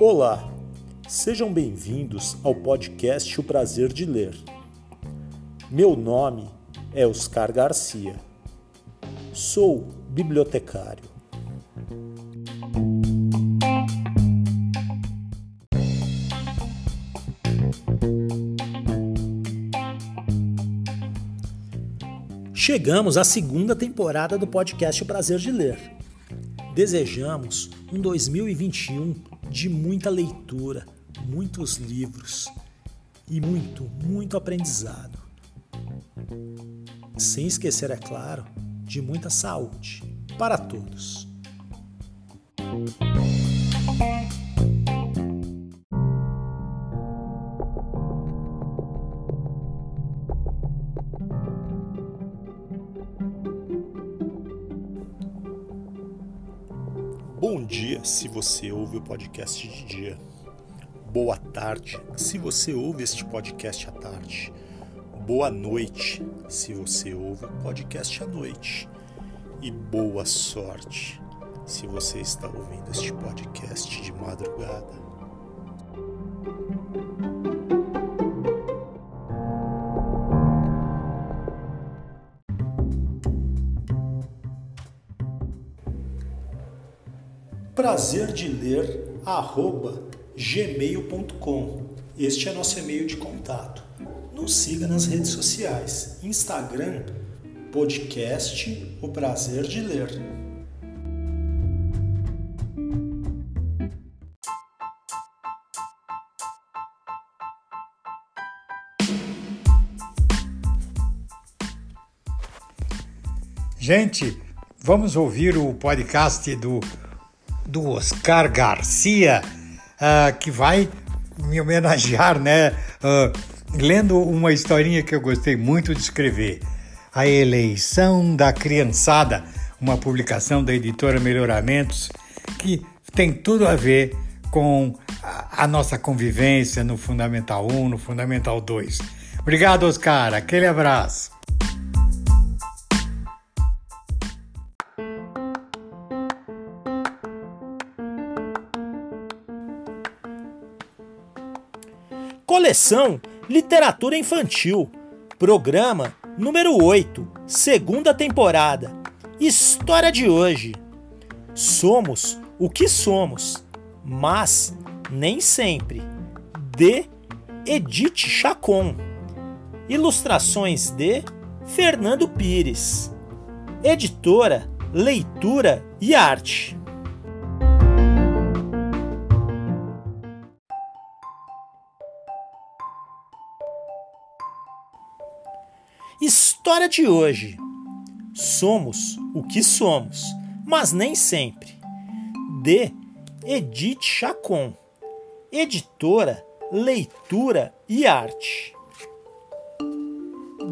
Olá, sejam bem-vindos ao podcast O Prazer de Ler. Meu nome é Oscar Garcia. Sou bibliotecário. Chegamos à segunda temporada do podcast O Prazer de Ler. Desejamos um 2021 de muita leitura, muitos livros e muito, muito aprendizado. Sem esquecer, é claro, de muita saúde para todos. Bom dia se você ouve o podcast de dia. Boa tarde se você ouve este podcast à tarde. Boa noite se você ouve o podcast à noite. E boa sorte se você está ouvindo este podcast de madrugada. Prazer de ler arroba gmail.com. Este é nosso e-mail de contato. Nos siga nas redes sociais, Instagram, podcast O Prazer de Ler. Gente, vamos ouvir o podcast do do Oscar Garcia, uh, que vai me homenagear, né? Uh, lendo uma historinha que eu gostei muito de escrever. A Eleição da Criançada, uma publicação da editora Melhoramentos, que tem tudo a ver com a, nossa convivência no Fundamental 1, no Fundamental 2. Obrigado, Oscar. Aquele abraço. Coleção Literatura Infantil, programa número 8, segunda temporada. História de hoje. Somos o que somos, mas nem sempre. De Edith Chacon. Ilustrações de Fernando Pires. Editora Leitura e Arte. História de hoje. Somos o que somos, mas nem sempre. De Edith Chacon, editora, leitura e arte.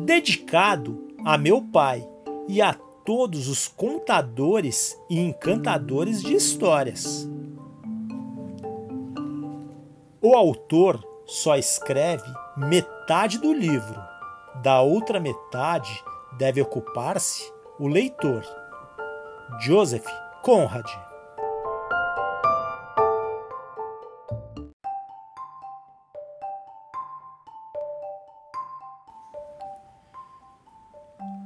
Dedicado a meu pai e a todos os contadores e encantadores de histórias. O autor só escreve metade do livro da outra metade deve ocupar-se o leitor. Joseph Conrad.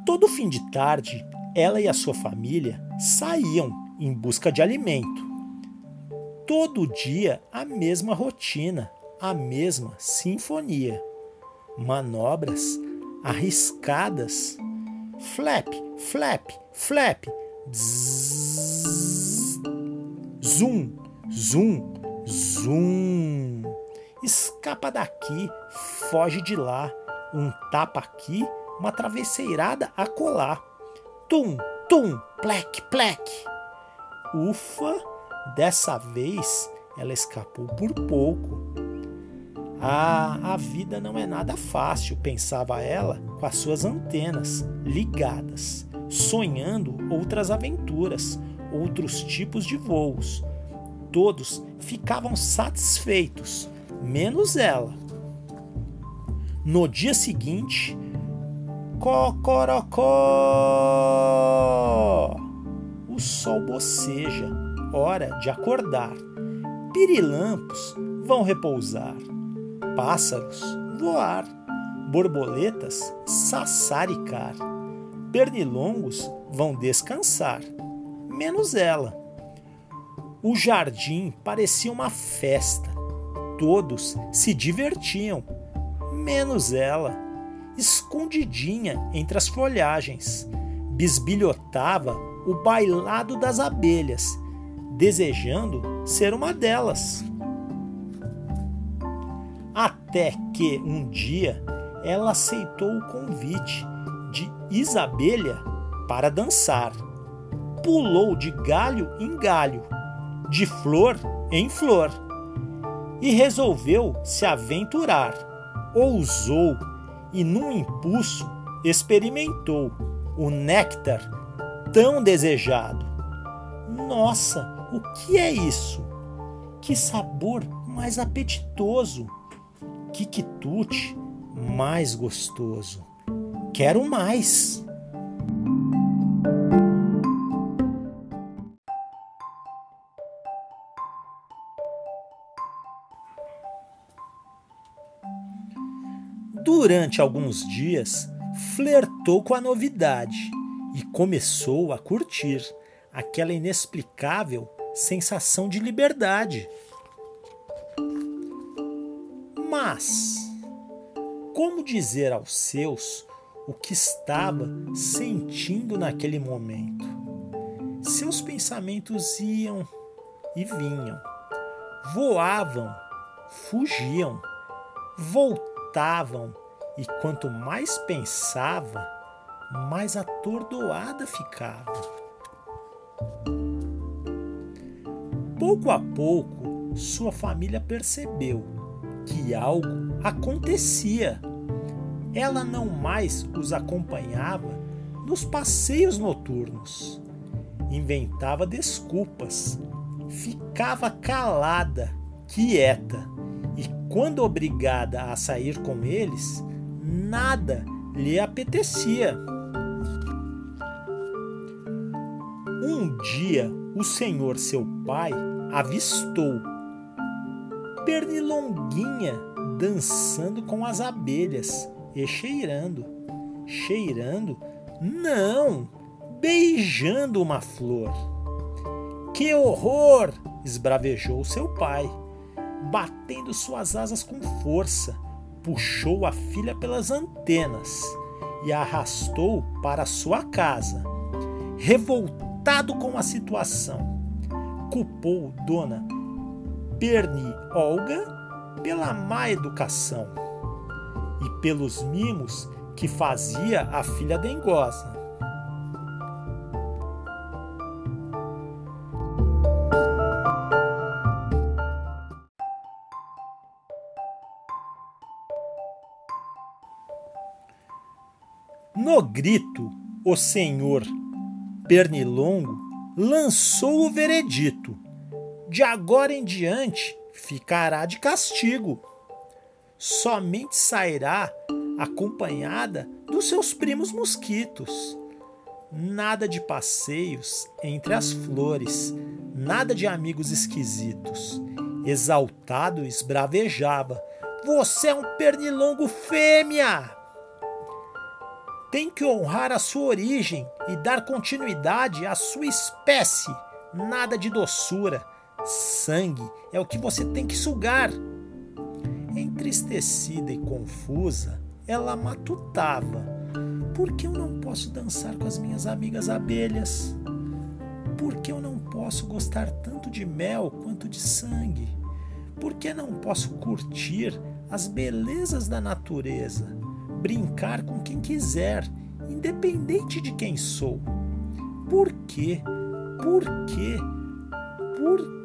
Todo fim de tarde, ela e a sua família saíam em busca de alimento. Todo dia a mesma rotina, a mesma sinfonia. Manobras arriscadas. Flap, flap, flap. Zzz, zoom, zoom, zoom. Escapa daqui, foge de lá. Um tapa aqui, uma travesseirada a colar. Tum, tum, plec, plec. Ufa, dessa vez ela escapou por pouco. Ah, a vida não é nada fácil, pensava ela com as suas antenas ligadas, sonhando outras aventuras, outros tipos de voos. Todos ficavam satisfeitos, menos ela. No dia seguinte, Cocorocó! O sol boceja, hora de acordar. Pirilampos vão repousar, pássaros voar, borboletas sassaricar, pernilongos vão descansar, menos ela. O jardim parecia uma festa, todos se divertiam, menos ela, escondidinha entre as folhagens, bisbilhotava o bailado das abelhas, desejando ser uma delas. Até que um dia ela aceitou o convite de Isabelha para dançar. Pulou de galho em galho, de flor em flor, e resolveu se aventurar. Ousou e, num impulso, experimentou o néctar tão desejado. Nossa, o que é isso? Que sabor mais apetitoso! Que quitute mais gostoso! Quero mais! Durante alguns dias, flertou com a novidade e começou a curtir aquela inexplicável sensação de liberdade. Mas, como dizer aos seus o que estava sentindo naquele momento? Seus pensamentos iam e vinham, voavam, fugiam, voltavam, e quanto mais pensava, mais atordoada ficava. Pouco a pouco, sua família percebeu que algo acontecia. Ela não mais os acompanhava nos passeios noturnos. Inventava desculpas, ficava calada, quieta, e quando obrigada a sair com eles, nada lhe apetecia. Um dia, o senhor seu pai avistou Pernilonguinha dançando com as abelhas e cheirando. Cheirando? Não! Beijando uma flor. Que horror! esbravejou seu pai, batendo suas asas com força puxou a filha pelas antenas e a arrastou para sua casa. Revoltado com a situação, culpou Dona Perni Olga pela má educação e pelos mimos que fazia a filha dengosa. No grito, o senhor Pernilongo lançou o veredito: de agora em diante ficará de castigo. Somente sairá acompanhada dos seus primos mosquitos. Nada de passeios entre as flores, nada de amigos esquisitos. Exaltado esbravejava: Você é um pernilongo fêmea! tem que honrar a sua origem e dar continuidade à sua espécie. Nada de doçura. Sangue é o que você tem que sugar. Entristecida e confusa, ela matutava. Por que eu não posso dançar com as minhas amigas abelhas? Por que eu não posso gostar tanto de mel quanto de sangue? Por que não posso curtir as belezas da natureza? brincar com quem quiser, independente de quem sou. Por quê? Por quê? Por quê?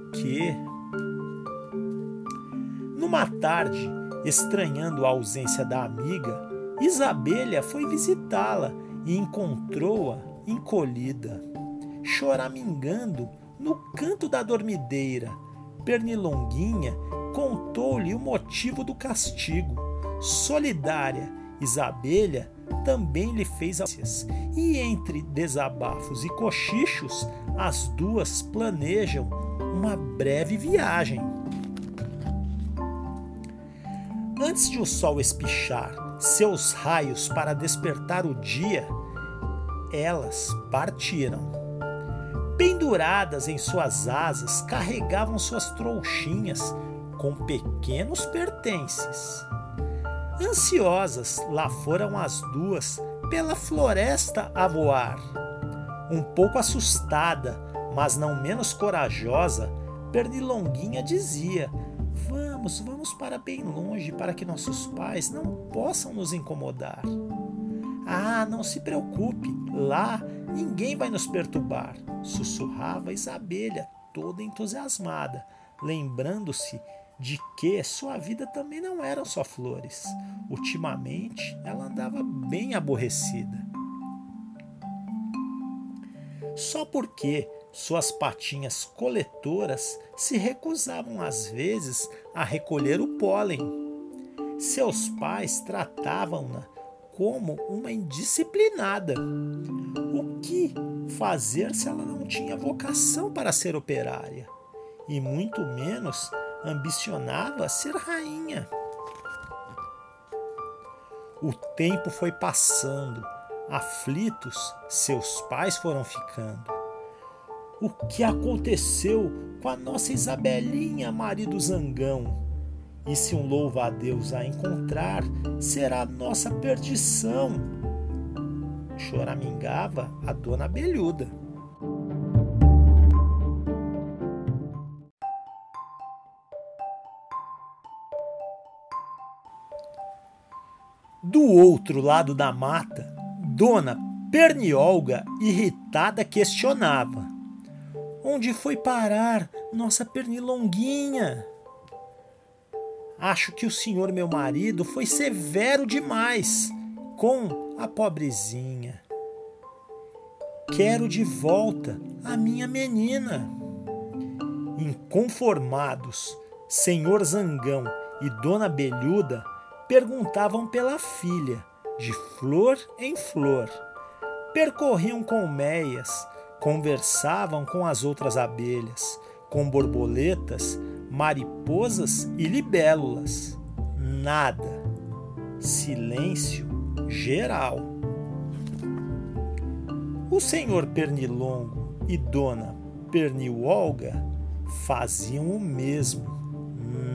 Numa tarde, estranhando a ausência da amiga, Isabelha foi visitá-la e encontrou-a encolhida, choramingando no canto da dormideira. Pernilonguinha contou-lhe o motivo do castigo. Solidária Isabelha também lhe fez alces. E entre desabafos e cochichos, as duas planejam uma breve viagem. Antes de o sol espichar seus raios para despertar o dia, elas partiram. Penduradas em suas asas, carregavam suas trouxinhas com pequenos pertences. Ansiosas, lá foram as duas pela floresta a voar. Um pouco assustada, mas não menos corajosa, Pernilonguinha dizia: Vamos, vamos para bem longe para que nossos pais não possam nos incomodar. Ah, não se preocupe, lá ninguém vai nos perturbar, sussurrava Isabelha, toda entusiasmada, lembrando-se de que sua vida também não eram só flores. Ultimamente, ela andava bem aborrecida. Só porque suas patinhas coletoras se recusavam às vezes a recolher o pólen. Seus pais tratavam-na como uma indisciplinada. O que fazer se ela não tinha vocação para ser operária? E muito menos ambicionava ser rainha. O tempo foi passando, aflitos, seus pais foram ficando. O que aconteceu com a nossa Isabelinha, marido zangão? E se um louva-a-Deus a encontrar, será a nossa perdição. Choramingava a dona Belhuda. Do outro lado da mata, Dona Perniolga, irritada, questionava: Onde foi parar nossa pernilonguinha? Acho que o senhor, meu marido, foi severo demais com a pobrezinha. Quero de volta a minha menina. Inconformados, senhor Zangão e dona Belhuda perguntavam pela filha, de flor em flor. Percorriam colmeias, conversavam com as outras abelhas, com borboletas, mariposas e libélulas. Nada. Silêncio geral. O senhor Pernilongo e dona Pernilolga faziam o mesmo.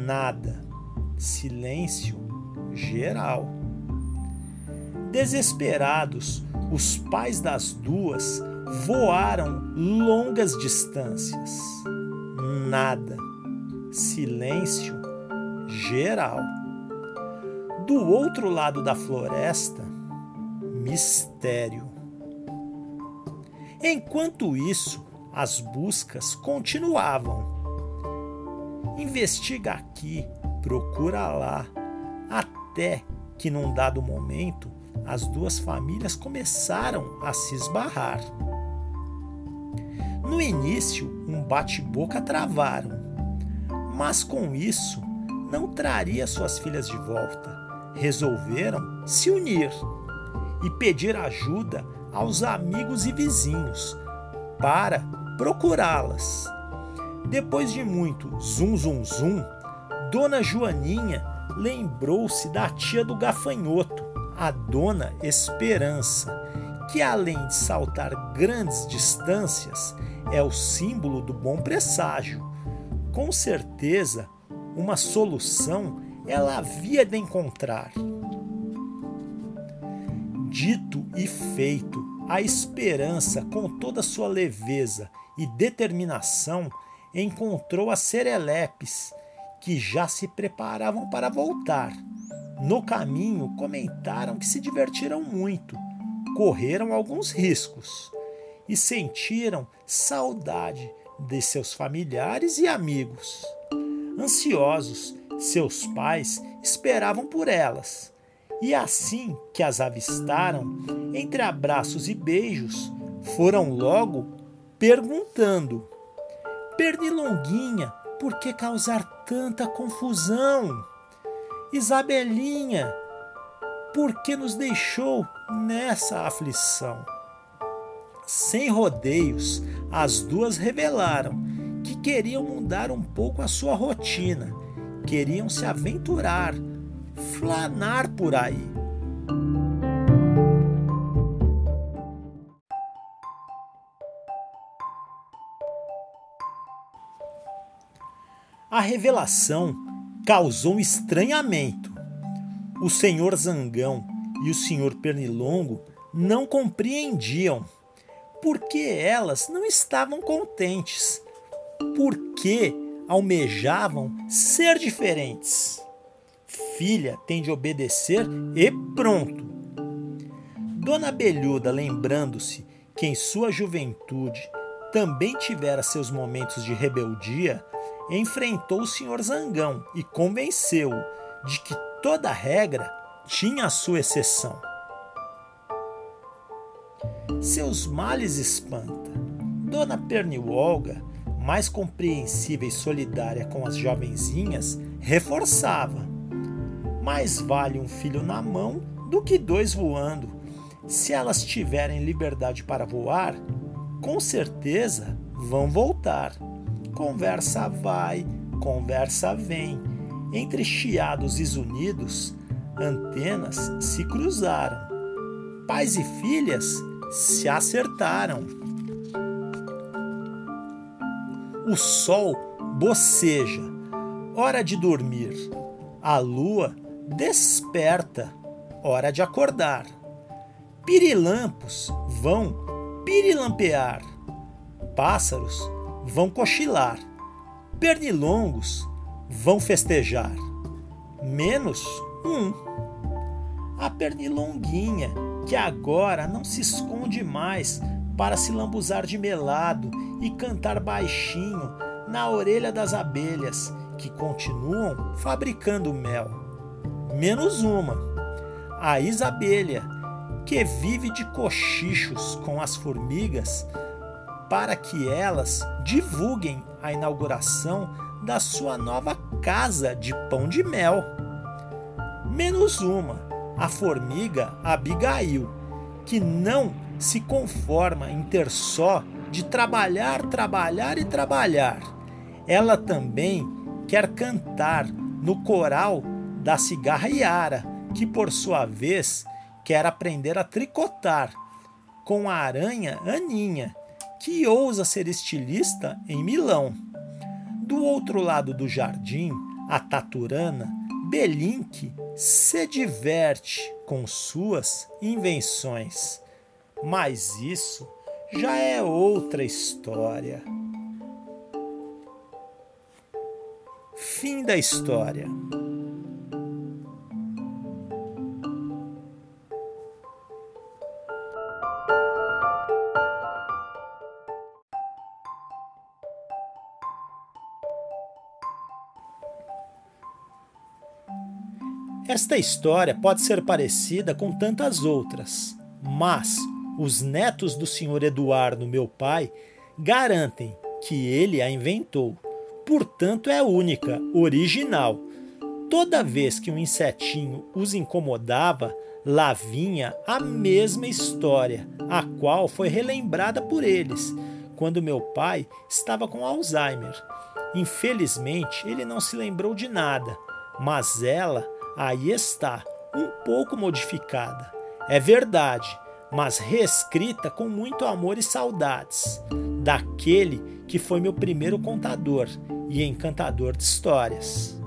Nada. Silêncio geral. Desesperados, os pais das duas voaram longas distâncias. Nada. Silêncio geral. Do outro lado da floresta, mistério. Enquanto isso, as buscas continuavam. Investiga aqui, procura lá, até que num dado momento as duas famílias começaram a se esbarrar. No início, um bate-boca travaram, mas com isso não traria suas filhas de volta. Resolveram se unir e pedir ajuda aos amigos e vizinhos para procurá-las. Depois de muito zum zum zum, Dona Joaninha lembrou-se da tia do gafanhoto, a dona Esperança, que além de saltar grandes distâncias, é o símbolo do bom presságio. Com certeza, uma solução ela havia de encontrar. Dito e feito, a esperança, com toda sua leveza e determinação, encontrou as serelepes que já se preparavam para voltar. No caminho, comentaram que se divertiram muito, correram alguns riscos e sentiram saudade de seus familiares e amigos. Ansiosos, seus pais esperavam por elas. E assim que as avistaram, entre abraços e beijos, foram logo perguntando: Pernilonguinha, por que causar tanta confusão? Isabelinha, por que nos deixou nessa aflição? Sem rodeios, as duas revelaram que queriam mudar um pouco a sua rotina, queriam se aventurar, flanar por aí. A revelação causou um estranhamento. O senhor Zangão e o senhor Pernilongo não compreendiam porque elas não estavam contentes, porque almejavam ser diferentes. Filha tem de obedecer e pronto. Dona Belhuda, lembrando-se que em sua juventude também tivera seus momentos de rebeldia, enfrentou o senhor Zangão e convenceu-o de que toda regra tinha a sua exceção. Seus males espanta. Dona Pernilolga, mais compreensiva e solidária com as jovenzinhas, reforçava. Mais vale um filho na mão do que dois voando. Se elas tiverem liberdade para voar, com certeza vão voltar. Conversa vai, conversa vem. Entre chiados e zunidos, antenas se cruzaram. Pais e filhas se acertaram. O sol boceja, hora de dormir. A lua desperta, hora de acordar. Pirilampos vão pirilampear. Pássaros vão cochilar, pernilongos vão festejar. Menos um. A pernilonguinha, que agora não se esconde mais para se lambuzar de melado e cantar baixinho na orelha das abelhas, que continuam fabricando mel. Menos uma. A Isabelha, que vive de cochichos com as formigas para que elas divulguem a inauguração da sua nova casa de pão de mel. Menos uma, a formiga Abigail, que não se conforma em ter só de trabalhar, trabalhar e trabalhar. Ela também quer cantar no coral da cigarra Iara, que por sua vez quer aprender a tricotar com a aranha Aninha, que ousa ser estilista em Milão. Do outro lado do jardim, a taturana Belink se diverte com suas invenções. Mas isso já é outra história. Fim da história. Esta história pode ser parecida com tantas outras, mas os netos do senhor Eduardo, meu pai, garantem que ele a inventou. Portanto, é única, original. Toda vez que um insetinho os incomodava, lá vinha a mesma história, a qual foi relembrada por eles, quando meu pai estava com Alzheimer. Infelizmente, ele não se lembrou de nada, mas ela aí está, um pouco modificada. É verdade, mas reescrita com muito amor e saudades, daquele que foi meu primeiro contador e encantador de histórias.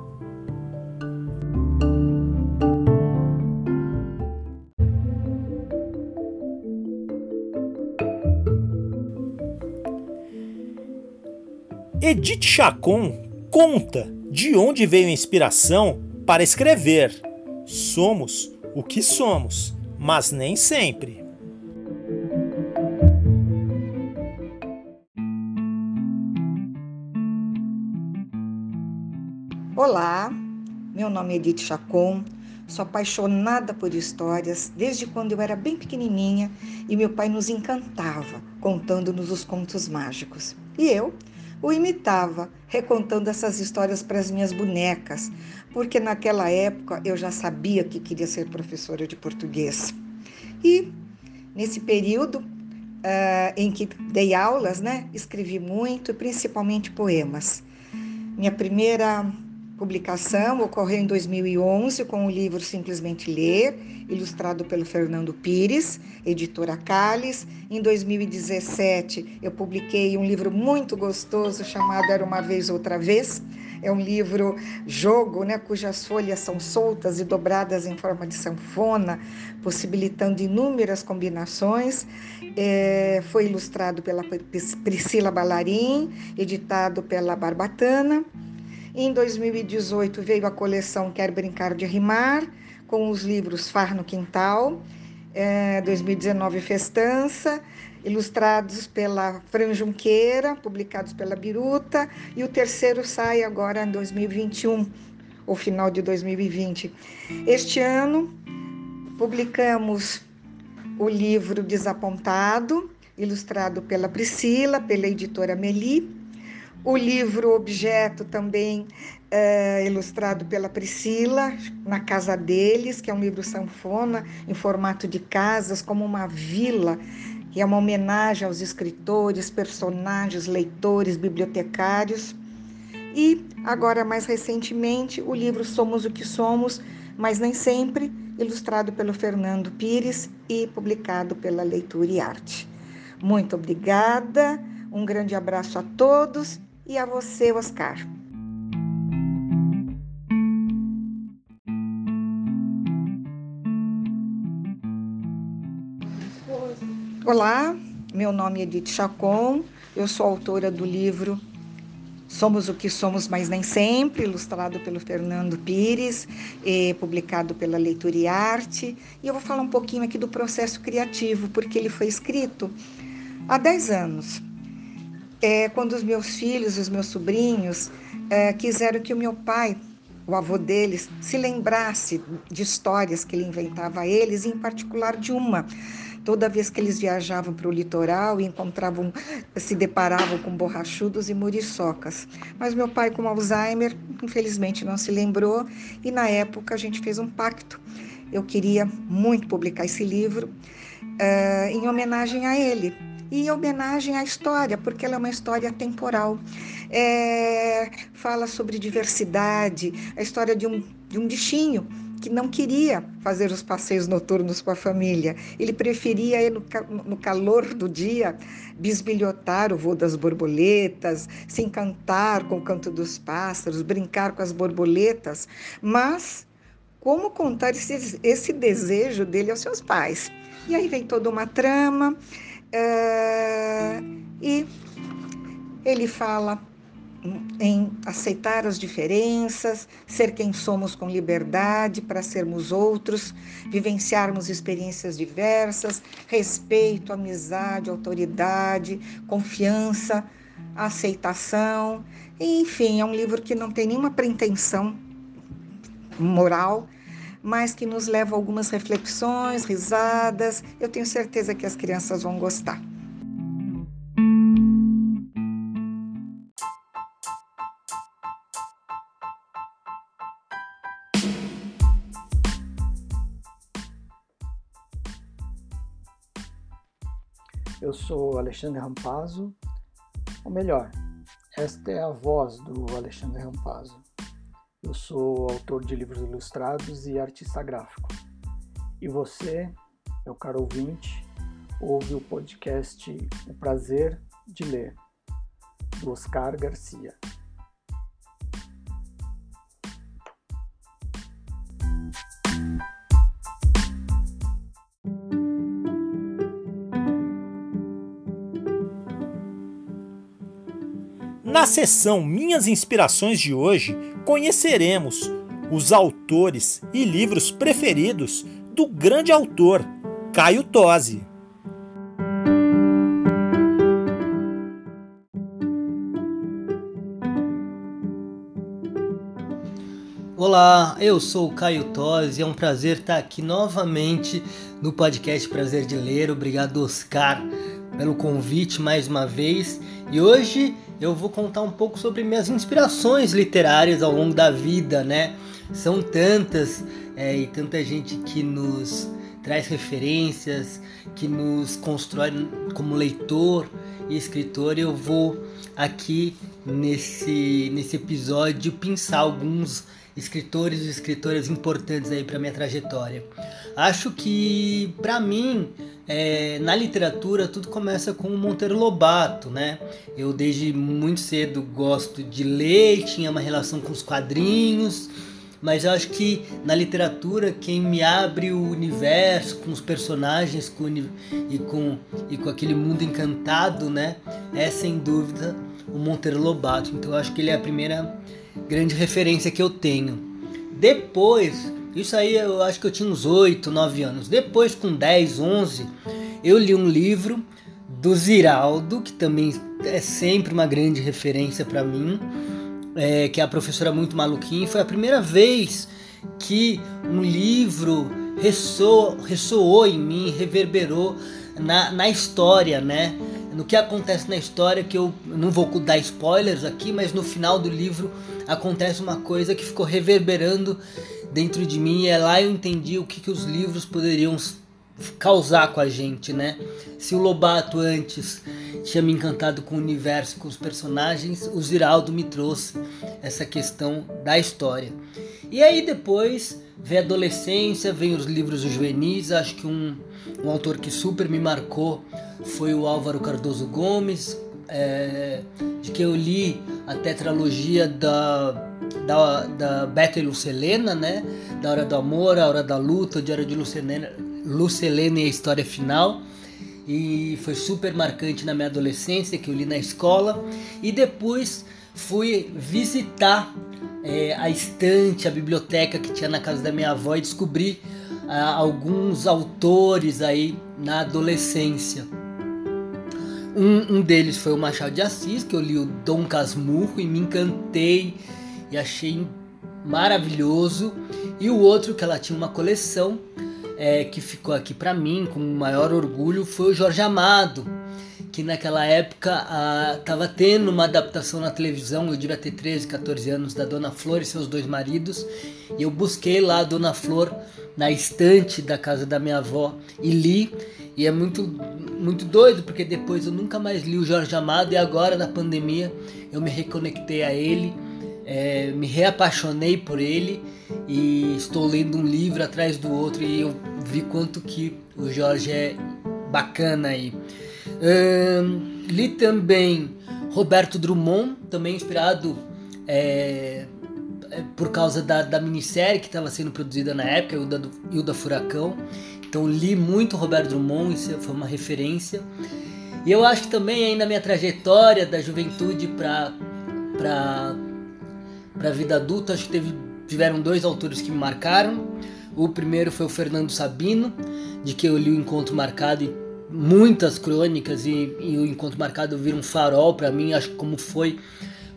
Edith Chacon conta de onde veio a inspiração para escrever. Somos o que somos, mas nem sempre. Olá, meu nome é Edith Chacon, sou apaixonada por histórias desde quando eu era bem pequenininha e meu pai nos encantava contando-nos os contos mágicos. E eu o imitava, recontando essas histórias para as minhas bonecas, porque naquela época eu já sabia que queria ser professora de português. E nesse período uh, em que dei aulas, né, escrevi muito, principalmente poemas. Minha primeira publicação ocorreu em 2011 com o livro Simplesmente Ler, ilustrado pelo Fernando Pires, editora Cales. Em 2017, eu publiquei um livro muito gostoso chamado Era uma vez outra vez. É um livro jogo, né, cujas folhas são soltas e dobradas em forma de sanfona, possibilitando inúmeras combinações. É, foi ilustrado pela Priscila Ballarim, editado pela Barbatana. Em 2018 veio a coleção Quer Brincar de Rimar, com os livros Far no Quintal, é, 2019 Festança, ilustrados pela Fran Junqueira, publicados pela Biruta, e o terceiro sai agora em 2021, ou final de 2020. Este ano publicamos o livro Desapontado, ilustrado pela Priscila, pela editora Meli, o livro Objeto também é ilustrado pela Priscila, na casa deles, que é um livro sanfona em formato de casas, como uma vila, que é uma homenagem aos escritores, personagens, leitores, bibliotecários. E agora, mais recentemente, o livro Somos o que Somos, mas nem sempre, ilustrado pelo Fernando Pires e publicado pela Leitura e Arte. Muito obrigada, um grande abraço a todos e a você, Oscar. Olá, meu nome é Edith Chacon, eu sou autora do livro Somos o que Somos, mas Nem Sempre, ilustrado pelo Fernando Pires, publicado pela Leitura e Arte. E eu vou falar um pouquinho aqui do processo criativo, porque ele foi escrito há 10 anos é, quando os meus filhos, os meus sobrinhos, é, quiseram que o meu pai, o avô deles, se lembrasse de histórias que ele inventava a eles, e em particular de uma. Toda vez que eles viajavam para o litoral e encontravam, se deparavam com borrachudos e muriçocas. Mas meu pai, com Alzheimer, infelizmente não se lembrou, e na época a gente fez um pacto. Eu queria muito publicar esse livro uh, em homenagem a ele, e em homenagem à história, porque ela é uma história temporal. É, fala sobre diversidade, a história de um, de um bichinho que não queria fazer os passeios noturnos com a família. Ele preferia ir no, no calor do dia bisbilhotar o voo das borboletas, se encantar com o canto dos pássaros, brincar com as borboletas. Mas como contar esse, esse desejo dele aos seus pais? E aí vem toda uma trama. É, e ele fala em aceitar as diferenças, ser quem somos com liberdade para sermos outros, vivenciarmos experiências diversas, respeito, amizade, autoridade, confiança, aceitação. Enfim, é um livro que não tem nenhuma pretensão moral, mas que nos leva a algumas reflexões, risadas. Eu tenho certeza que as crianças vão gostar. Eu sou Alexandre Rampazzo, ou melhor, esta é a voz do Alexandre Rampazzo. Eu sou autor de livros ilustrados e artista gráfico. E você, meu caro ouvinte, ouve o podcast O Prazer de Ler, do Oscar Garcia. Na sessão Minhas Inspirações de hoje, conheceremos os autores e livros preferidos do grande autor Caio Tosi. Olá, eu sou o Caio Tosi, é um prazer estar aqui novamente no podcast Prazer de Ler. Obrigado, Oscar, pelo convite mais uma vez. E hoje eu vou contar um pouco sobre minhas inspirações literárias ao longo da vida, né? São tantas é, e tanta gente que nos traz referências, que nos constrói como leitor e escritor. Eu vou aqui nesse, nesse episódio pensar alguns escritores e escritoras importantes aí para minha trajetória. Acho que para mim é, na literatura tudo começa com o Monteiro Lobato, né? Eu desde muito cedo gosto de ler, tinha uma relação com os quadrinhos, mas eu acho que na literatura quem me abre o universo com os personagens com, e, com, e com aquele mundo encantado, né? É sem dúvida o Monteiro Lobato. Então eu acho que ele é a primeira grande referência que eu tenho. Depois, isso aí eu acho que eu tinha uns 8, 9 anos. Depois, com 10, 11, eu li um livro do Ziraldo, que também é sempre uma grande referência para mim, é, que é a professora muito maluquinha. Foi a primeira vez que um livro ressoou, ressoou em mim, reverberou na, na história, né? No que acontece na história, que eu não vou dar spoilers aqui, mas no final do livro acontece uma coisa que ficou reverberando dentro de mim e é lá eu entendi o que, que os livros poderiam causar com a gente, né? Se o Lobato antes tinha me encantado com o universo, com os personagens, o Ziraldo me trouxe essa questão da história. E aí depois vem a adolescência, vem os livros juvenis, acho que um, um autor que super me marcou foi o Álvaro Cardoso Gomes, é, de que eu li a tetralogia da, da, da Beta e Lucelena, né? Da Hora do Amor, A Hora da Luta, de Hora de Lucelena, Lucelena e a História Final. E foi super marcante na minha adolescência, que eu li na escola. E depois fui visitar é, a estante, a biblioteca que tinha na casa da minha avó e descobri ah, alguns autores aí na adolescência. Um, um, deles foi o Machado de Assis, que eu li o Dom Casmurro e me encantei e achei maravilhoso. E o outro, que ela tinha uma coleção é, que ficou aqui para mim com o maior orgulho, foi o Jorge Amado, que naquela época estava tendo uma adaptação na televisão, eu devia ter 13, 14 anos, da Dona Flor e seus dois maridos. E eu busquei lá a Dona Flor na estante da casa da minha avó e li. E é muito, muito doido, porque depois eu nunca mais li o Jorge Amado e agora na pandemia eu me reconectei a ele, é, me reapaixonei por ele e estou lendo um livro atrás do outro e eu vi quanto que o Jorge é bacana aí. Li também Roberto Drummond, também inspirado é, é por causa da, da minissérie que estava sendo produzida na época, Hilda, Hilda Furacão. Então li muito Roberto Drummond, isso foi uma referência. E eu acho que também aí na minha trajetória da juventude para para a vida adulta, acho que teve, tiveram dois autores que me marcaram. O primeiro foi o Fernando Sabino, de que eu li o Encontro Marcado e muitas crônicas e, e o Encontro Marcado vira um farol para mim, acho como foi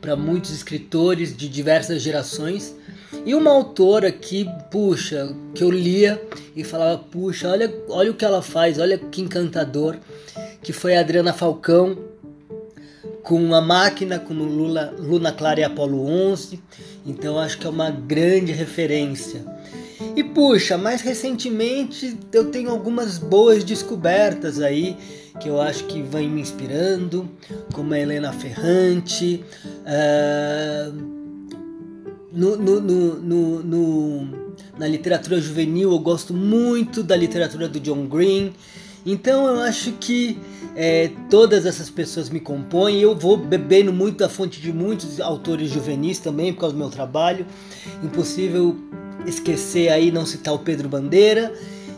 para muitos escritores de diversas gerações. E uma autora que, puxa, que eu lia e falava, puxa, olha, olha o que ela faz, olha que encantador, que foi a Adriana Falcão, com uma máquina como Lula, Luna Clara e Apolo 11. Então acho que é uma grande referência. E puxa, mais recentemente eu tenho algumas boas descobertas aí que eu acho que vão me inspirando, como a Helena Ferrante. Uh no, no, no, no, na literatura juvenil eu gosto muito da literatura do John Green. Então eu acho que é, todas essas pessoas me compõem. Eu vou bebendo muito da fonte de muitos autores juvenis também por causa do meu trabalho. Impossível esquecer aí não citar o Pedro Bandeira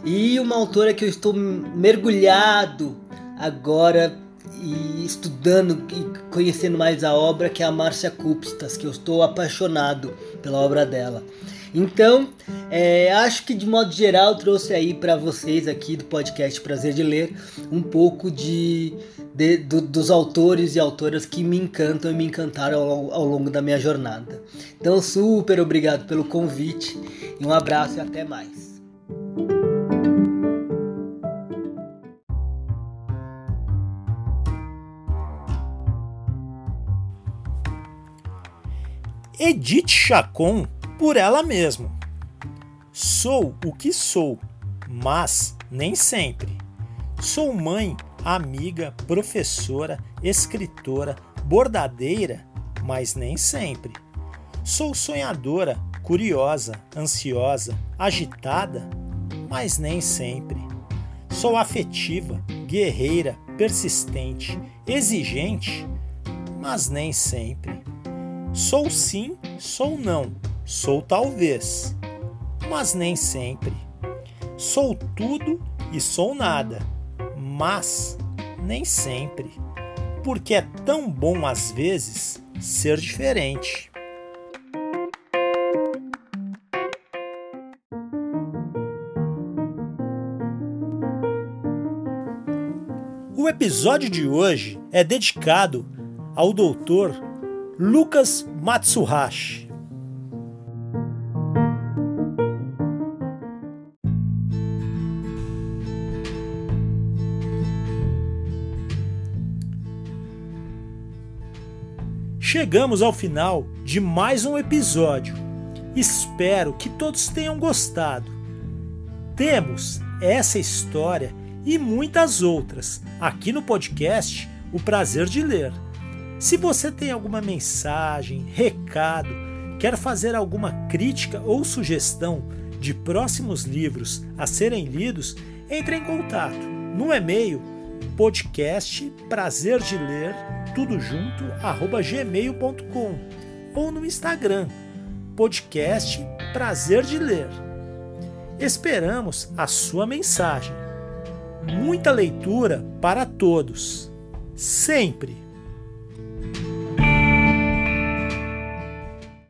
e uma autora que eu estou mergulhado agora e estudando e conhecendo mais a obra, que é a Márcia Kupstas, que eu estou apaixonado pela obra dela. Então, é, acho que de modo geral trouxe aí para vocês aqui do podcast Prazer de Ler um pouco de, de do, dos autores e autoras que me encantam e me encantaram ao, ao longo da minha jornada. Então, super obrigado pelo convite, um abraço e até mais. Edith Chacon por ela mesma. Sou o que sou, mas nem sempre. Sou mãe, amiga, professora, escritora, bordadeira, mas nem sempre. Sou sonhadora, curiosa, ansiosa, agitada, mas nem sempre. Sou afetiva, guerreira, persistente, exigente, mas nem sempre. Sou sim, sou não, sou talvez, mas nem sempre. Sou tudo e sou nada, mas nem sempre. Porque é tão bom às vezes ser diferente. O episódio de hoje é dedicado ao doutor Lucas Matsuhashi. Chegamos ao final de mais um episódio. Espero que todos tenham gostado. Temos essa história e muitas outras aqui no podcast O Prazer de Ler. Se você tem alguma mensagem, recado, quer fazer alguma crítica ou sugestão de próximos livros a serem lidos, entre em contato no e-mail podcast prazer de ler tudo junto arroba gmail.com ou no Instagram podcast prazer de ler. Esperamos a sua mensagem muita leitura para todos, sempre.